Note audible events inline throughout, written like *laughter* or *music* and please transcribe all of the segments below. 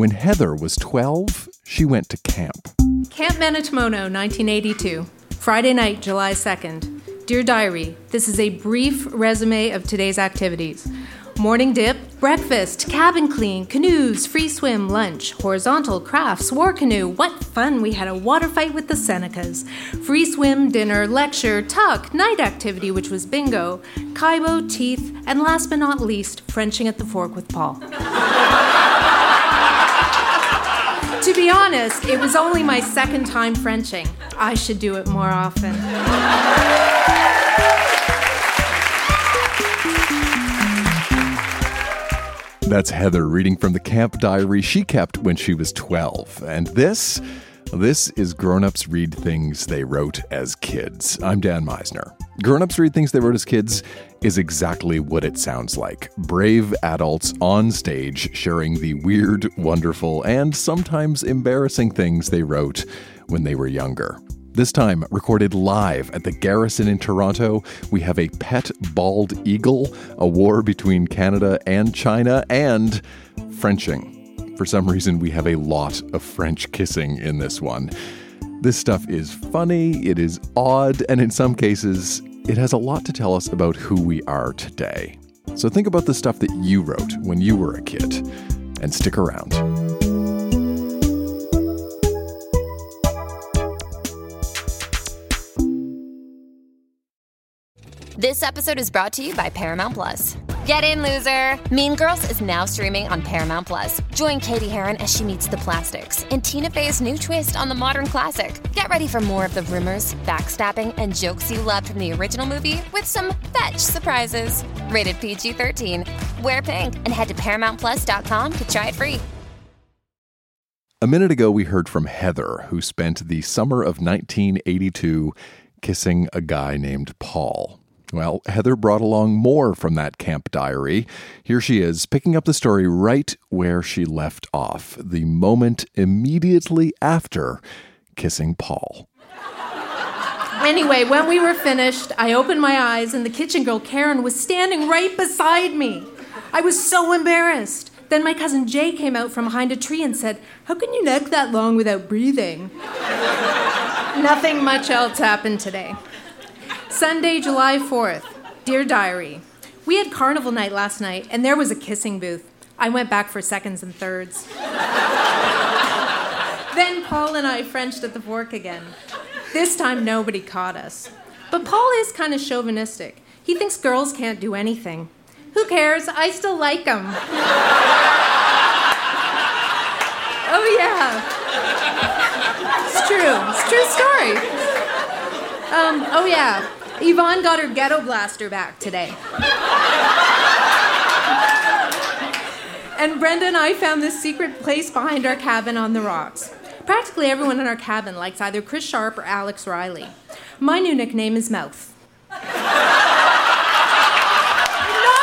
When Heather was 12, she went to camp. Camp Manitomono, 1982. Friday night, July 2nd. Dear Diary, this is a brief resume of today's activities. Morning dip, breakfast, cabin clean, canoes, free swim, lunch, horizontal, crafts, war canoe. What fun! We had a water fight with the Senecas. Free swim, dinner, lecture, tuck, night activity, which was bingo, Kaibo, teeth, and last but not least, Frenching at the fork with Paul. Be honest, it was only my second time Frenching. I should do it more often. That's Heather reading from the camp diary she kept when she was 12. And this, this is Grown Ups Read Things They Wrote as Kids. I'm Dan Misener. Grown Ups Read Things They Wrote as Kids is exactly what it sounds like brave adults on stage sharing the weird, wonderful, and sometimes embarrassing things they wrote when they were younger. This time, recorded live at the Garrison in Toronto, we have a pet bald eagle, a war between Canada and China, and Frenching. For some reason, we have a lot of French kissing in this one. This stuff is funny, it is odd, and in some cases, it has a lot to tell us about who we are today. So think about the stuff that you wrote when you were a kid, and stick around. This episode is brought to you by Paramount Plus. Get in, loser! Mean Girls is now streaming on Paramount Plus. Join Cady Heron as she meets the plastics in Tina Fey's new twist on the modern classic. Get ready for more of the rumors, backstabbing, and jokes you loved from the original movie with some fetch surprises. Rated PG 13. Wear pink and head to ParamountPlus.com to try it free. A minute ago, we heard from Heather, who spent the summer of 1982 kissing a guy named Paul. Well, Heather brought along more from that camp diary. Here she is, picking up the story right where she left off, the moment immediately after kissing Paul. Anyway, when we were finished, I opened my eyes and the kitchen girl, Karen, was standing right beside me. I was so embarrassed. Then my cousin Jay came out from behind a tree and said, How can you neck that long without breathing? *laughs* Nothing much else happened today. Sunday, July 4th. Dear Diary, we had carnival night last night and there was a kissing booth. I went back for seconds and thirds. *laughs* then Paul and I Frenched at the fork again. This time nobody caught us. But Paul is kind of chauvinistic. He thinks girls can't do anything. Who cares? I still like him. *laughs* oh, yeah. It's true. It's true story. Um, oh, yeah. Yvonne got her ghetto blaster back today. and Brenda and I found this secret place behind our cabin on the rocks. Practically everyone in our cabin likes either Chris Sharp or Alex Riley. My new nickname is Mouth. Not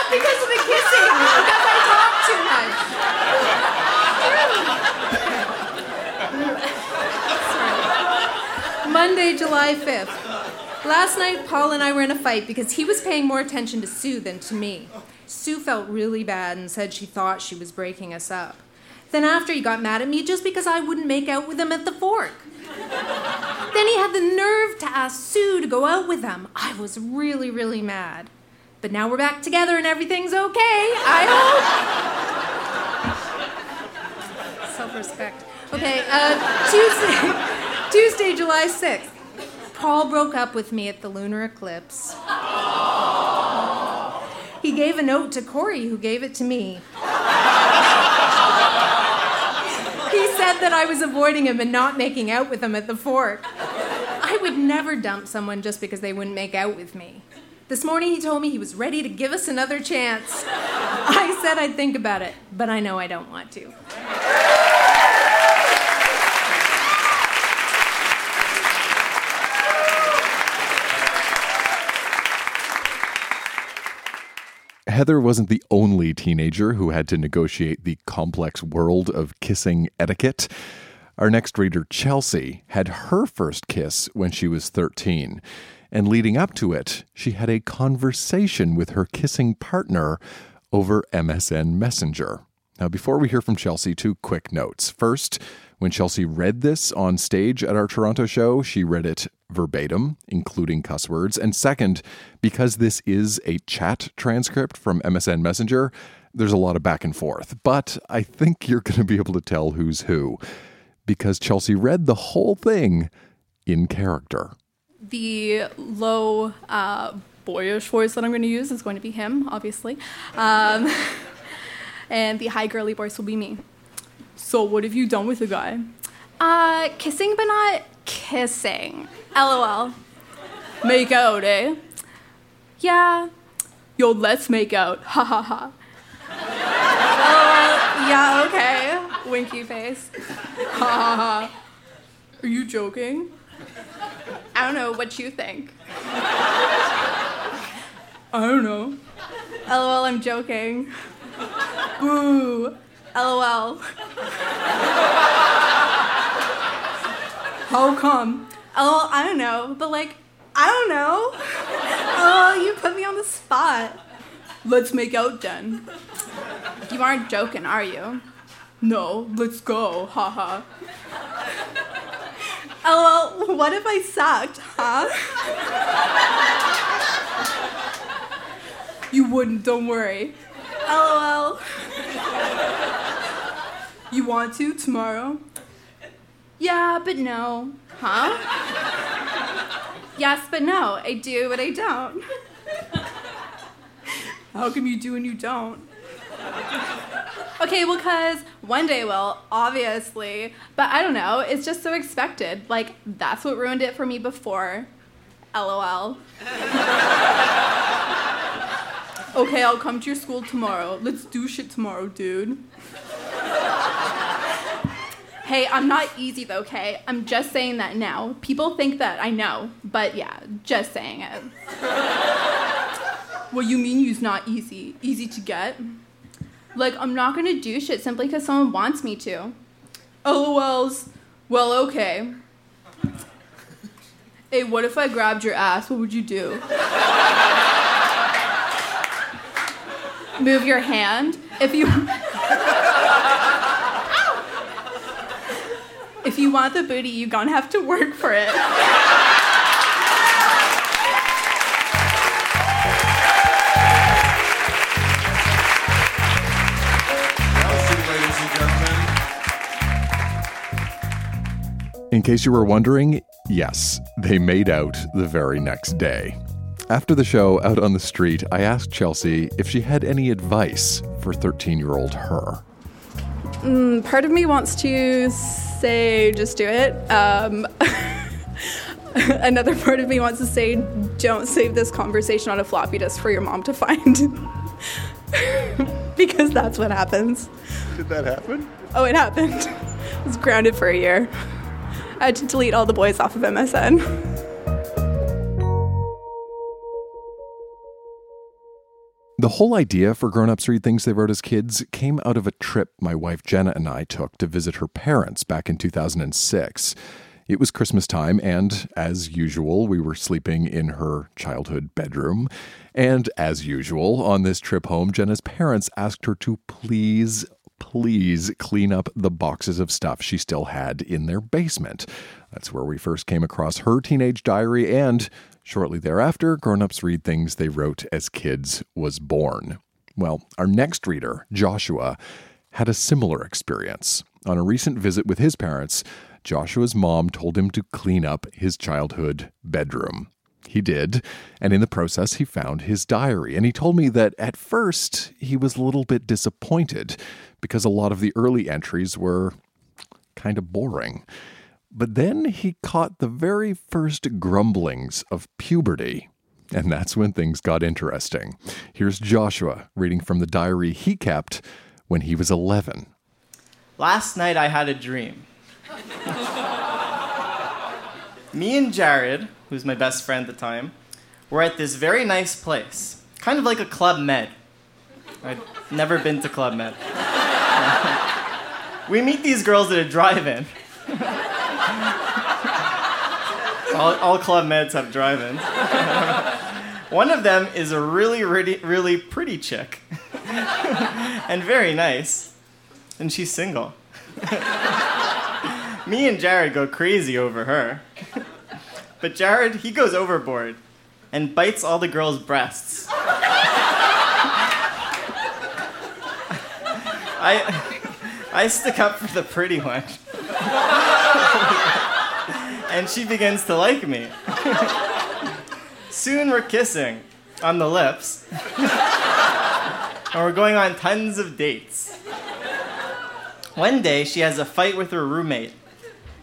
because of the kissing, because I talk too much. Monday, July 5th. Last night, Paul and I were in a fight because he was paying more attention to Sue than to me. Sue felt really bad and said she thought she was breaking us up. Then, after he got mad at me just because I wouldn't make out with him at the fork. then he had the nerve to ask Sue to go out with him. I was really, really mad. But now we're back together and everything's okay. I hope. Self respect. Okay, uh, Tuesday, *laughs* Tuesday, July 6th. Paul broke up with me at the lunar eclipse. He gave a note to Corey, who gave it to me. he said that I was avoiding him and not making out with him at the fork. I would never dump someone just because they wouldn't make out with me. This morning he told me he was ready to give us another chance. I said I'd think about it, but I know I don't want to. Heather wasn't the only teenager who had to negotiate the complex world of kissing etiquette. Our next reader, Chelsea, had her first kiss when she was 13. And leading up to it, she had a conversation with her kissing partner over MSN Messenger. Now, before we hear from Chelsea, two quick notes. First, when Chelsea read this on stage at our Toronto show, she read it verbatim, including cuss words. And second, because this is a chat transcript from MSN Messenger, there's a lot of back and forth. But I think you're going to be able to tell who's who because Chelsea read the whole thing in character. The low, uh, boyish voice that I'm going to use is going to be him, obviously. Um, *laughs* and the high girly voice will be me. So, what have you done with the guy? Uh, kissing, but not kissing. LOL. Make out, eh? Yeah. Yo, let's make out. Ha ha ha. LOL. Yeah, okay. Winky face. Ha ha ha. Are you joking? I don't know what you think. I don't know. LOL, I'm joking. Boo. LOL. How come? LOL, I don't know. But like, I don't know. Oh, you put me on the spot. Let's make out then. You aren't joking, are you? No, let's go. Haha. LOL, what if I sucked, huh? you wouldn't, don't worry. LOL. You want to tomorrow? Yeah, but no. Huh? yes, but no. I do, but I don't. How come you do and you don't? Okay, well, because one day will, obviously. But I don't know. It's just so expected. Like, that's what ruined it for me before. LOL. okay, I'll come to your school tomorrow. Let's do shit tomorrow, dude. Hey, I'm not easy though, okay? I'm just saying that now. People think that I know, but yeah, just saying it. what you mean you's not easy? Easy to get? Like, I'm not gonna do shit simply because someone wants me to. LOLs. Well, okay. Hey, what if I grabbed your ass? What would you do? Move your hand. If you. *laughs* if you want the booty, you're gonna have to work for it. In case you were wondering, yes, they made out the very next day. After the show, out on the street, I asked Chelsea if she had any advice for 13 year old her. Mm, part of me wants to say, just do it. Um, *laughs* another part of me wants to say, don't save this conversation on a floppy disk for your mom to find. *laughs* because that's what happens. Did that happen? Oh, it happened. *laughs* I was grounded for a year. I had to delete all the boys off of MSN. The whole idea for Grown Ups Read Things They Wrote as Kids came out of a trip my wife Jenna and I took to visit her parents back in 2006. It was Christmas time, and as usual, we were sleeping in her childhood bedroom. And as usual, on this trip home, Jenna's parents asked her to please, please clean up the boxes of stuff she still had in their basement. That's where we first came across her teenage diary, and shortly thereafter, Grown Ups Read Things They Wrote as Kids was born. Well, our next reader, Joshua, had a similar experience. On a recent visit with his parents, Joshua's mom told him to clean up his childhood bedroom. He did, and in the process, he found his diary. And he told me that at first he was a little bit disappointed because a lot of the early entries were kind of boring. But then he caught the very first grumblings of puberty. And that's when things got interesting. Here's Joshua reading from the diary he kept when he was 11. Last night I had a dream. Me and Jared, who's my best friend at the time, were at this very nice place, kind of like a Club Med. I'd never been to Club Med. *laughs* we meet these girls at a drive-in. All, all Club Meds have drive-ins. One of them is a really, really, really pretty chick, and very nice. and she's single. Me and Jared go crazy over her. but Jared, he goes overboard and bites all the girls' breasts. I, I stick up for the pretty one. And she begins to like me. Soon we're kissing on the lips. and we're going on tons of dates. One day, she has a fight with her roommate,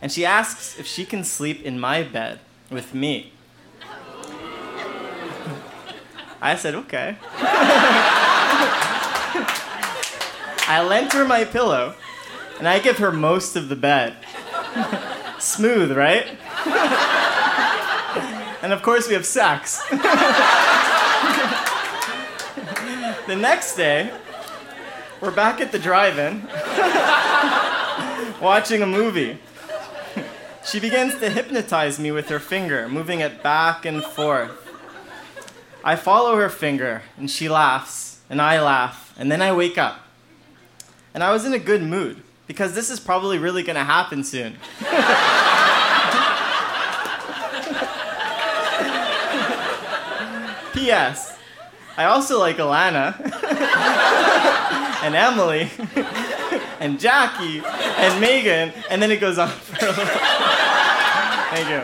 and she asks if she can sleep in my bed with me. I said, okay. I lent her my pillow, and I give her most of the bed. Smooth, right? And of course, we have sex. the next day, we're back at the drive in watching a movie. She begins to hypnotize me with her finger, moving it back and forth. I follow her finger, and she laughs, and I laugh, and then I wake up. And I was in a good mood, because this is probably really gonna happen soon. *laughs* P.S. I also like Alana, and Emily, and Jackie, and Megan, and then it goes on for a little. Thank you.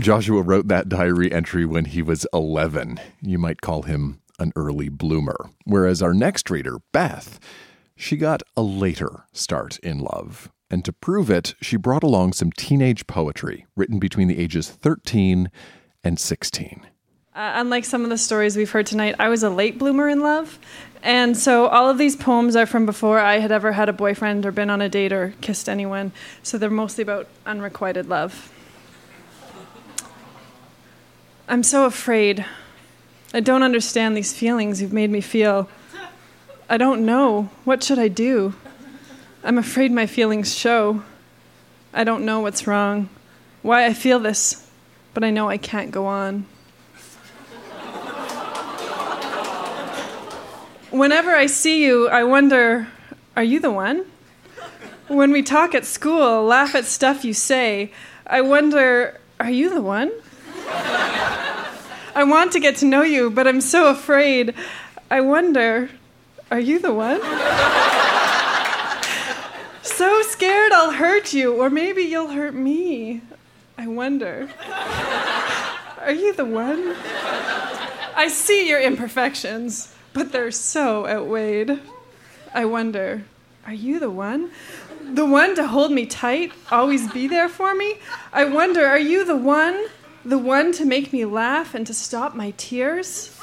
Joshua wrote that diary entry when he was 11. You might call him an early bloomer. Whereas our next reader, Beth, she got a later start in love. And to prove it, she brought along some teenage poetry written between the ages 13 and 16. Uh, unlike some of the stories we've heard tonight, I was a late bloomer in love. And so all of these poems are from before I had ever had a boyfriend or been on a date or kissed anyone. So they're mostly about unrequited love. I'm so afraid. I don't understand these feelings you've made me feel. I don't know. What should I do? I'm afraid my feelings show. I don't know what's wrong, why I feel this, but I know I can't go on. Whenever I see you, I wonder are you the one? When we talk at school, laugh at stuff you say, I wonder are you the one? I want to get to know you, but I'm so afraid. I wonder, are you the one? so scared I'll hurt you, or maybe you'll hurt me. I wonder, are you the one? I see your imperfections, but they're so outweighed. I wonder, are you the one? The one to hold me tight, always be there for me? I wonder, are you the one? The one to make me laugh and to stop my tears?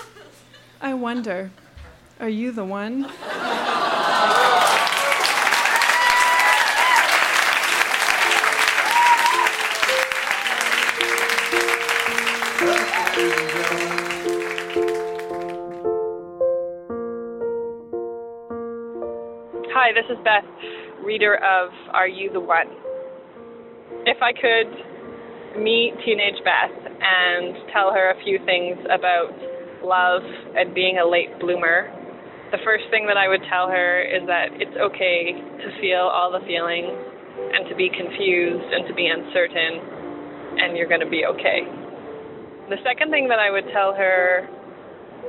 I wonder, are you the one? Hi, this is Beth, reader of Are You the One? If I could meet teenage Beth and tell her a few things about love and being a late bloomer, the first thing that I would tell her is that it's okay to feel all the feelings and to be confused and to be uncertain, and you're going to be okay. The second thing that I would tell her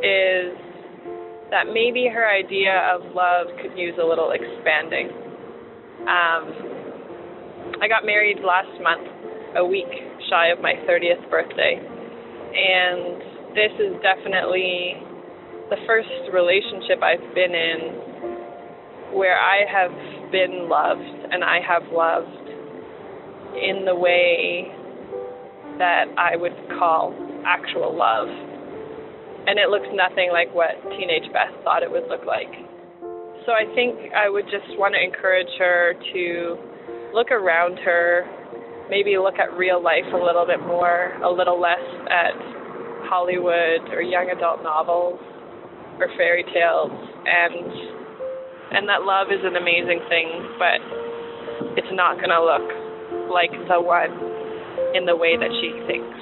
is that maybe her idea of love could use a little expanding. Um, I got married last month, a week shy of my 30th birthday. And this is definitely the first relationship I've been in where I have been loved and I have loved in the way that I would call actual love. And it looks nothing like what teenage Beth thought it would look like. So I think I would just want to encourage her to look around her maybe look at real life a little bit more, a little less at Hollywood or young adult novels or fairy tales and and that love is an amazing thing, but it's not going to look like the one in the way that she thinks.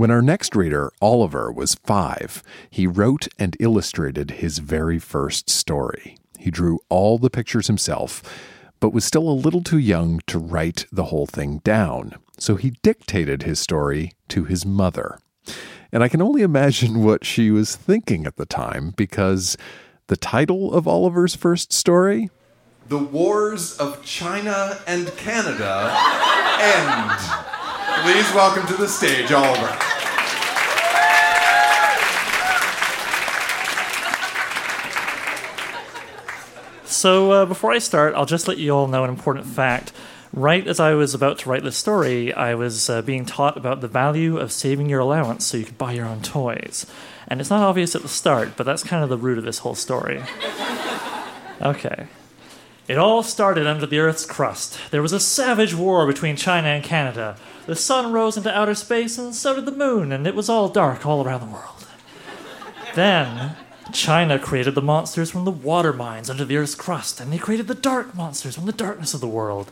When our next reader, Oliver, was five, he wrote and illustrated his very first story. He drew all the pictures himself, but was still a little too young to write the whole thing down, so he dictated his story to his mother. And I can only imagine *laughs* what she was thinking at the time because the title of Oliver's first story The Wars of China and Canada *laughs* End. Please welcome to the stage, Oliver. So, uh, before I start, I'll just let you all know an important fact. Right as I was about to write this story, I was uh, being taught about the value of saving your allowance so you could buy your own toys. And it's not obvious at the start, but that's kind of the root of this whole story. Okay. It all started under the Earth's crust. There was a savage war between China and Canada. The sun rose into outer space, and so did the moon, and it was all dark all around the world. Then, China created the monsters from the water mines under the Earth's crust, and they created the dark monsters from the darkness of the world.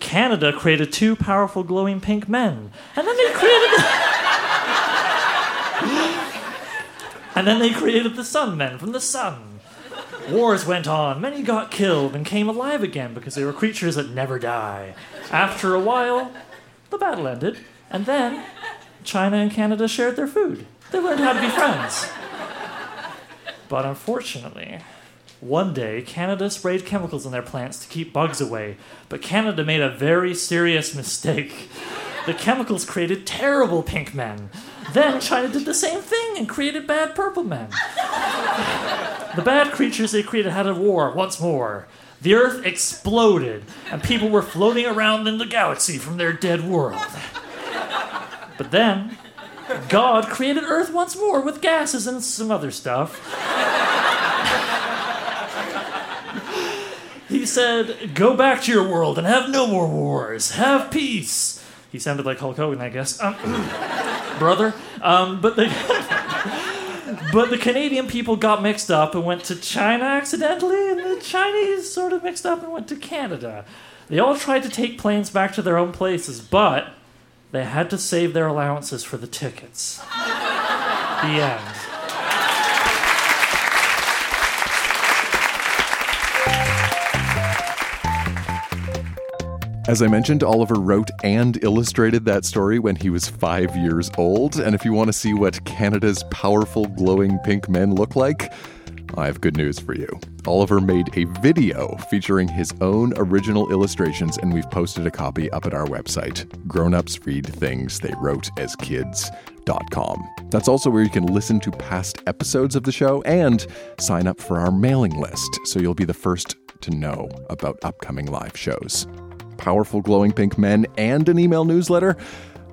Canada created two powerful glowing pink men, and then they created the... *laughs* and then they created the sun men from the sun. Wars went on, many got killed and came alive again because they were creatures that never die. After a while, the battle ended, and then China and Canada shared their food. They learned how to be friends. But unfortunately, one day Canada sprayed chemicals in their plants to keep bugs away, but Canada made a very serious mistake. The chemicals created terrible pink men. Then China did the same thing and created bad purple men. The bad creatures they created had a war once more. The Earth exploded, and people were floating around in the galaxy from their dead world. But then, God created Earth once more with gases and some other stuff. He said, Go back to your world and have no more wars. Have peace. He sounded like Hulk Hogan, I guess. Um, *coughs* brother. Um, but the. *laughs* But the Canadian people got mixed up and went to China accidentally, and the Chinese sort of mixed up and went to Canada. They all tried to take planes back to their own places, but they had to save their allowances for the tickets. the end. As I mentioned, Oliver wrote and illustrated that story when he was five years old. And if you want to see what Canada's powerful glowing pink men look like, I have good news for you. Oliver made a video featuring his own original illustrations, and we've posted a copy up at our website, Grownups Read Things They Wrote as Kids.com. That's also where you can listen to past episodes of the show and sign up for our mailing list so you'll be the first to know about upcoming live shows powerful glowing pink men, and an email newsletter,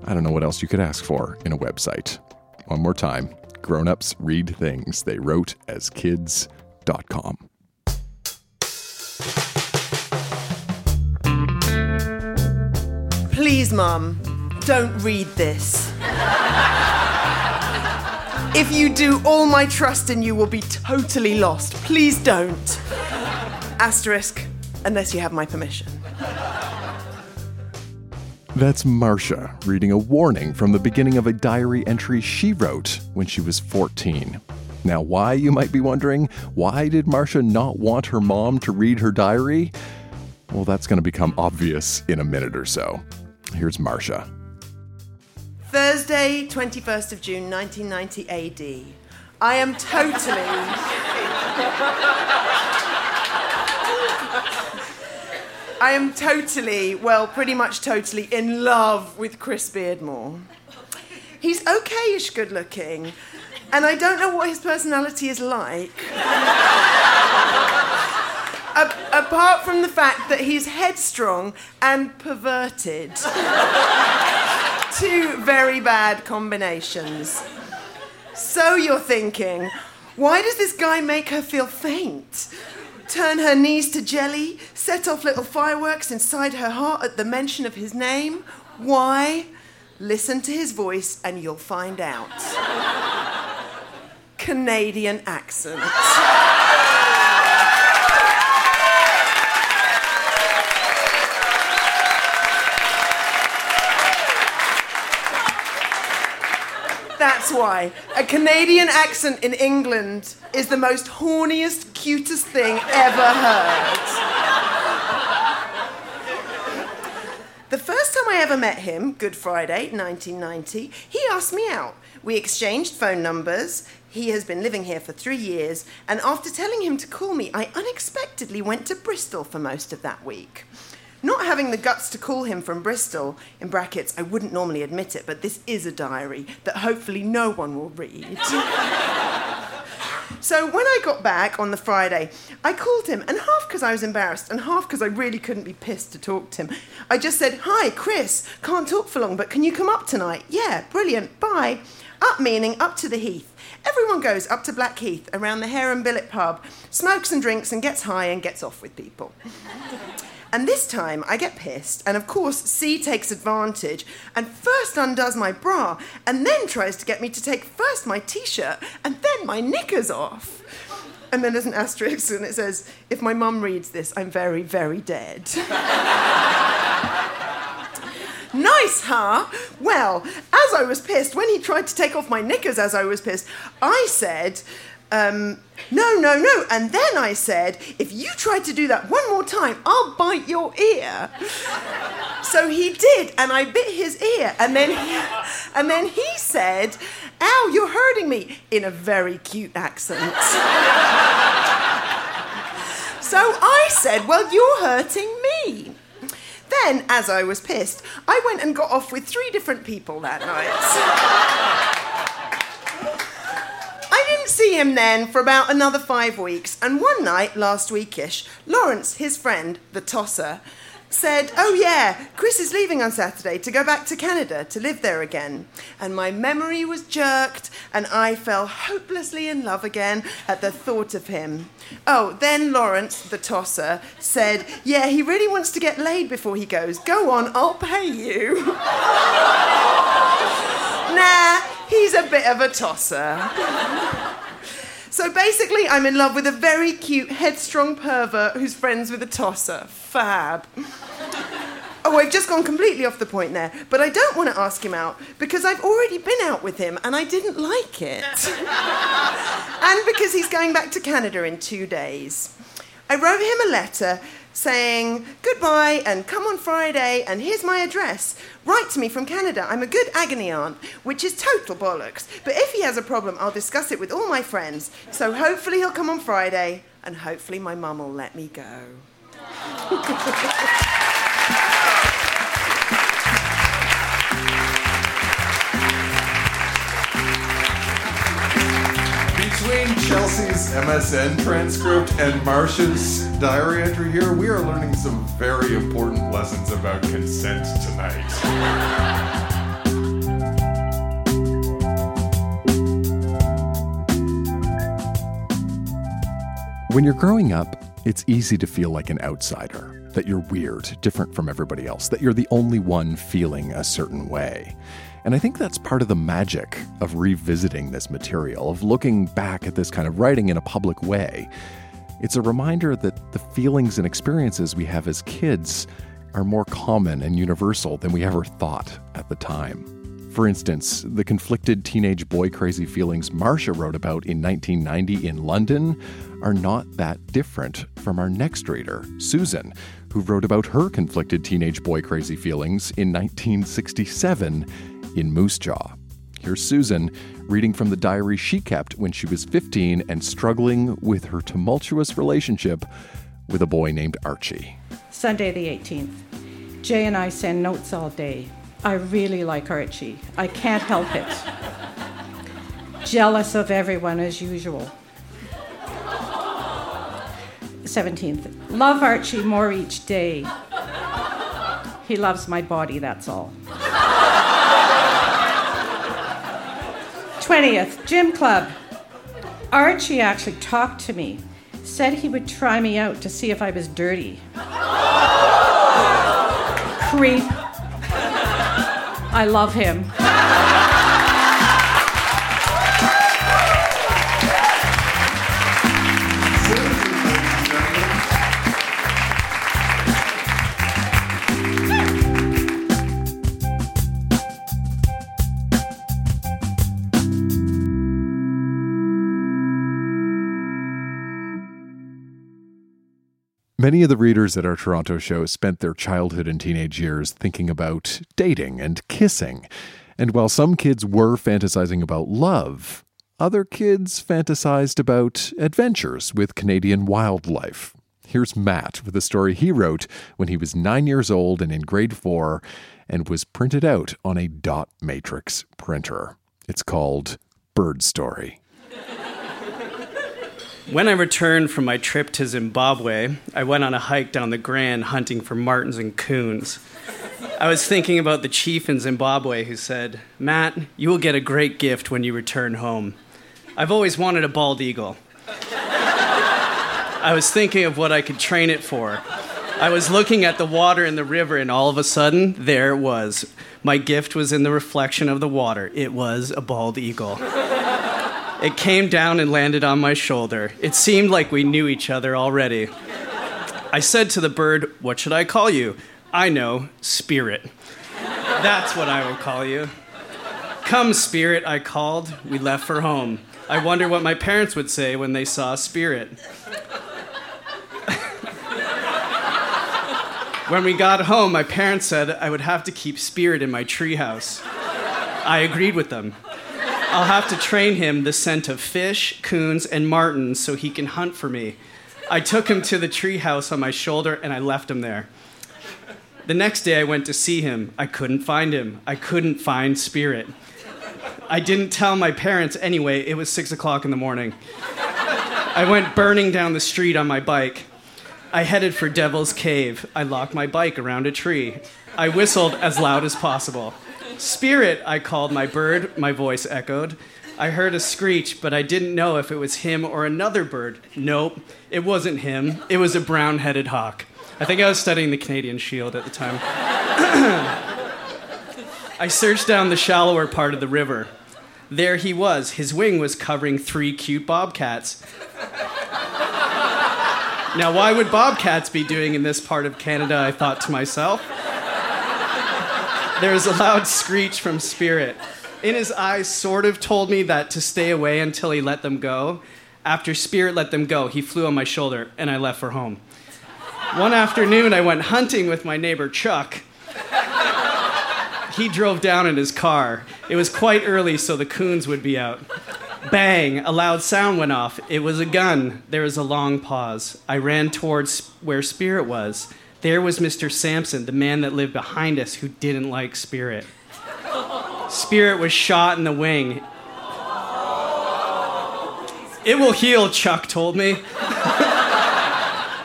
I don't know what else you could ask for in a website. One more time Grownups Read Things They Wrote as Kids.com. Please, Mum, don't read this. if you do, all my trust in you will be totally lost. Please don't. Asterisk, unless you have my permission. That's Marcia reading a warning from the beginning of a diary entry she wrote when she was 14. Now, why, you might be wondering? Why did Marcia not want her mom to read her diary? Well, that's going to become obvious in a minute or so. Here's Marcia. Thursday, 21st of June, 1990 AD. I am totally. *laughs* I am totally, well, pretty much totally in love with Chris Beardmore. He's okay-ish good looking, and I don't know what his personality is like. A- apart from the fact that he's headstrong and perverted. Two very bad combinations. So you're thinking, why does this guy make her feel faint? Turn her knees to jelly, set off little fireworks inside her heart at the mention of his name? Why? Listen to his voice and you'll find out. Canadian accent. That's why. A Canadian accent in England is the most horniest, cutest thing ever heard. The first time I ever met him, Good Friday, 1990, he asked me out. We exchanged phone numbers. He has been living here for three years, and after telling him to call me, I unexpectedly went to Bristol for most of that week. Not having the guts to call him from Bristol, in brackets, I wouldn't normally admit it, but this is a diary that hopefully no one will read. *laughs* so when I got back on the Friday, I called him, and half because I was embarrassed, and half because I really couldn't be pissed to talk to him. I just said, Hi, Chris, can't talk for long, but can you come up tonight? Yeah, brilliant, bye. Up meaning up to the Heath. Everyone goes up to Blackheath around the Hare and Billet pub, smokes and drinks, and gets high and gets off with people. And this time I get pissed, and of course, C takes advantage and first undoes my bra and then tries to get me to take first my t shirt and then my knickers off. And then there's an asterisk and it says, If my mum reads this, I'm very, very dead. *laughs* Nice, huh? Well, as I was pissed, when he tried to take off my knickers as I was pissed, I said, um, no, no, no. And then I said, if you try to do that one more time, I'll bite your ear. so he did, and I bit his ear. And then, he, and then he said, ow, you're hurting me, in a very cute accent. so I said, well, you're hurting me. Then, as I was pissed, I went and got off with three different people that night. See him then for about another five weeks, and one night, last weekish, Lawrence, his friend, the tosser, said, Oh, yeah, Chris is leaving on Saturday to go back to Canada to live there again. And my memory was jerked, and I fell hopelessly in love again at the thought of him. Oh, then Lawrence, the tosser, said, Yeah, he really wants to get laid before he goes. Go on, I'll pay you. *laughs* nah, he's a bit of a tosser. So basically, I'm in love with a very cute, headstrong pervert who's friends with a tosser. Fab. *laughs* Oh, I've just gone completely off the point there, but I don't want to ask him out because I've already been out with him and I didn't like it. *laughs* and because he's going back to Canada in two days. I wrote him a letter saying goodbye and come on Friday and here's my address. Write to me from Canada. I'm a good agony aunt, which is total bollocks. But if he has a problem, I'll discuss it with all my friends. So hopefully he'll come on Friday and hopefully my mum will let me go. *laughs* Between Chelsea's MSN transcript and Marcia's diary entry here, we are learning some very important lessons about consent tonight. When you're growing up, it's easy to feel like an outsider, that you're weird, different from everybody else, that you're the only one feeling a certain way. And I think that's part of the magic of revisiting this material, of looking back at this kind of writing in a public way. It's a reminder that the feelings and experiences we have as kids are more common and universal than we ever thought at the time. For instance, the conflicted teenage boy crazy feelings Marcia wrote about in 1990 in London are not that different from our next reader, Susan, who wrote about her conflicted teenage boy crazy feelings in 1967 in Moose Jaw. Here's Susan reading from the diary she kept when she was 15 and struggling with her tumultuous relationship with a boy named Archie. Sunday the 18th. Jay and I send notes all day. I really like Archie. I can't help it. Jealous of everyone as usual. 17th. Love Archie more each day. He loves my body, that's all. 20th, gym club. Archie actually talked to me, said he would try me out to see if I was dirty. Creep. I love him. Many of the readers at our Toronto show spent their childhood and teenage years thinking about dating and kissing. And while some kids were fantasizing about love, other kids fantasized about adventures with Canadian wildlife. Here's Matt with a story he wrote when he was nine years old and in grade four and was printed out on a dot matrix printer. It's called Bird Story. When I returned from my trip to Zimbabwe, I went on a hike down the Grand hunting for martens and coons. I was thinking about the chief in Zimbabwe who said, Matt, you will get a great gift when you return home. I've always wanted a bald eagle. I was thinking of what I could train it for. I was looking at the water in the river, and all of a sudden, there it was. My gift was in the reflection of the water. It was a bald eagle. It came down and landed on my shoulder. It seemed like we knew each other already. I said to the bird, What should I call you? I know, Spirit. That's what I will call you. Come, Spirit, I called. We left for home. I wonder what my parents would say when they saw Spirit. when we got home, my parents said I would have to keep Spirit in my treehouse. I agreed with them. I'll have to train him the scent of fish, coons, and martens so he can hunt for me. I took him to the treehouse on my shoulder and I left him there. The next day I went to see him. I couldn't find him. I couldn't find Spirit. I didn't tell my parents anyway. It was six o'clock in the morning. I went burning down the street on my bike. I headed for Devil's Cave. I locked my bike around a tree. I whistled as loud as possible. Spirit, I called my bird, my voice echoed. I heard a screech, but I didn't know if it was him or another bird. Nope, it wasn't him. It was a brown headed hawk. I think I was studying the Canadian Shield at the time. *coughs* I searched down the shallower part of the river. There he was. His wing was covering three cute bobcats. Now, why would bobcats be doing in this part of Canada? I thought to myself. There was a loud screech from Spirit. In his eyes, sort of told me that to stay away until he let them go. After Spirit let them go, he flew on my shoulder and I left for home. One afternoon, I went hunting with my neighbor Chuck. He drove down in his car. It was quite early, so the coons would be out. Bang! A loud sound went off. It was a gun. There was a long pause. I ran towards where Spirit was. There was Mr. Sampson, the man that lived behind us who didn't like Spirit. Spirit was shot in the wing. It will heal, Chuck told me.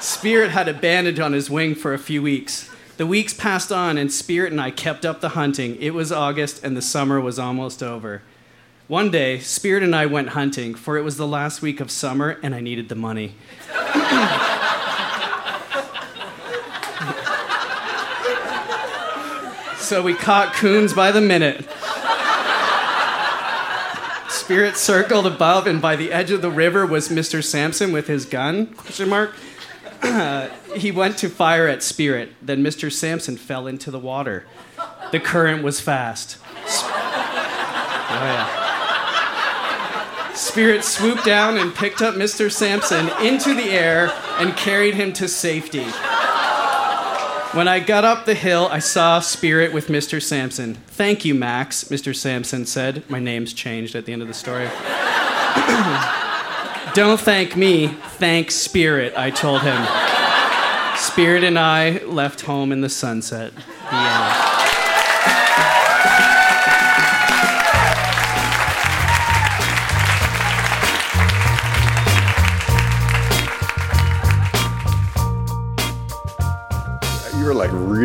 Spirit had a bandage on his wing for a few weeks. The weeks passed on, and Spirit and I kept up the hunting. It was August, and the summer was almost over. One day, Spirit and I went hunting, for it was the last week of summer, and I needed the money. *clears throat* so we caught coons by the minute. Spirit circled above, and by the edge of the river was Mr. Sampson with his gun? Question mark. Uh, he went to fire at Spirit. Then Mr. Sampson fell into the water. The current was fast. Sp- oh, yeah. Spirit swooped down and picked up Mr. Sampson into the air and carried him to safety. When I got up the hill, I saw Spirit with Mr. Sampson. Thank you, Max, Mr. Sampson said. My name's changed at the end of the story. *coughs* Don't thank me, thank Spirit, I told him. Spirit and I left home in the sunset.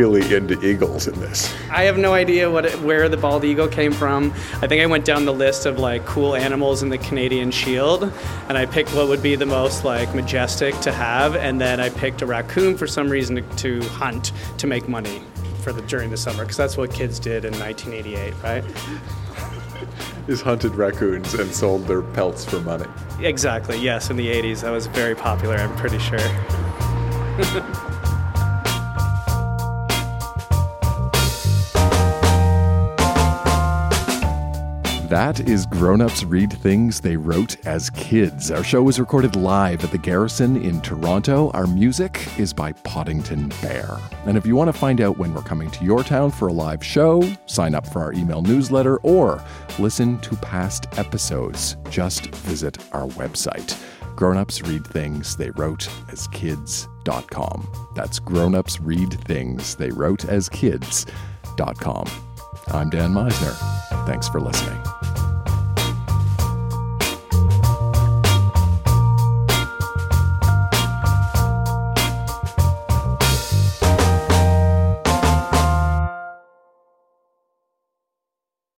Really into eagles in this? I have no idea what it, where the bald eagle came from. I think I went down the list of like cool animals in the Canadian Shield, and I picked what would be the most like majestic to have, and then I picked a raccoon for some reason to, to hunt to make money for the during the summer because that's what kids did in 1988, right? Is hunted raccoons and sold their pelts for money. Exactly. Yes, in the 80s that was very popular. I'm pretty sure. *laughs* That is Grown Ups Read Things They Wrote as Kids. Our show was recorded live at the Garrison in Toronto. Our music is by Podington Bear. And if you want to find out when we're coming to your town for a live show, sign up for our email newsletter, or listen to past episodes, just visit our website. Grown Ups Read Things They Wrote as Kids.com. That's Grown Ups Read Things They Wrote as Kids.com. I'm Dan Misener. Thanks for listening.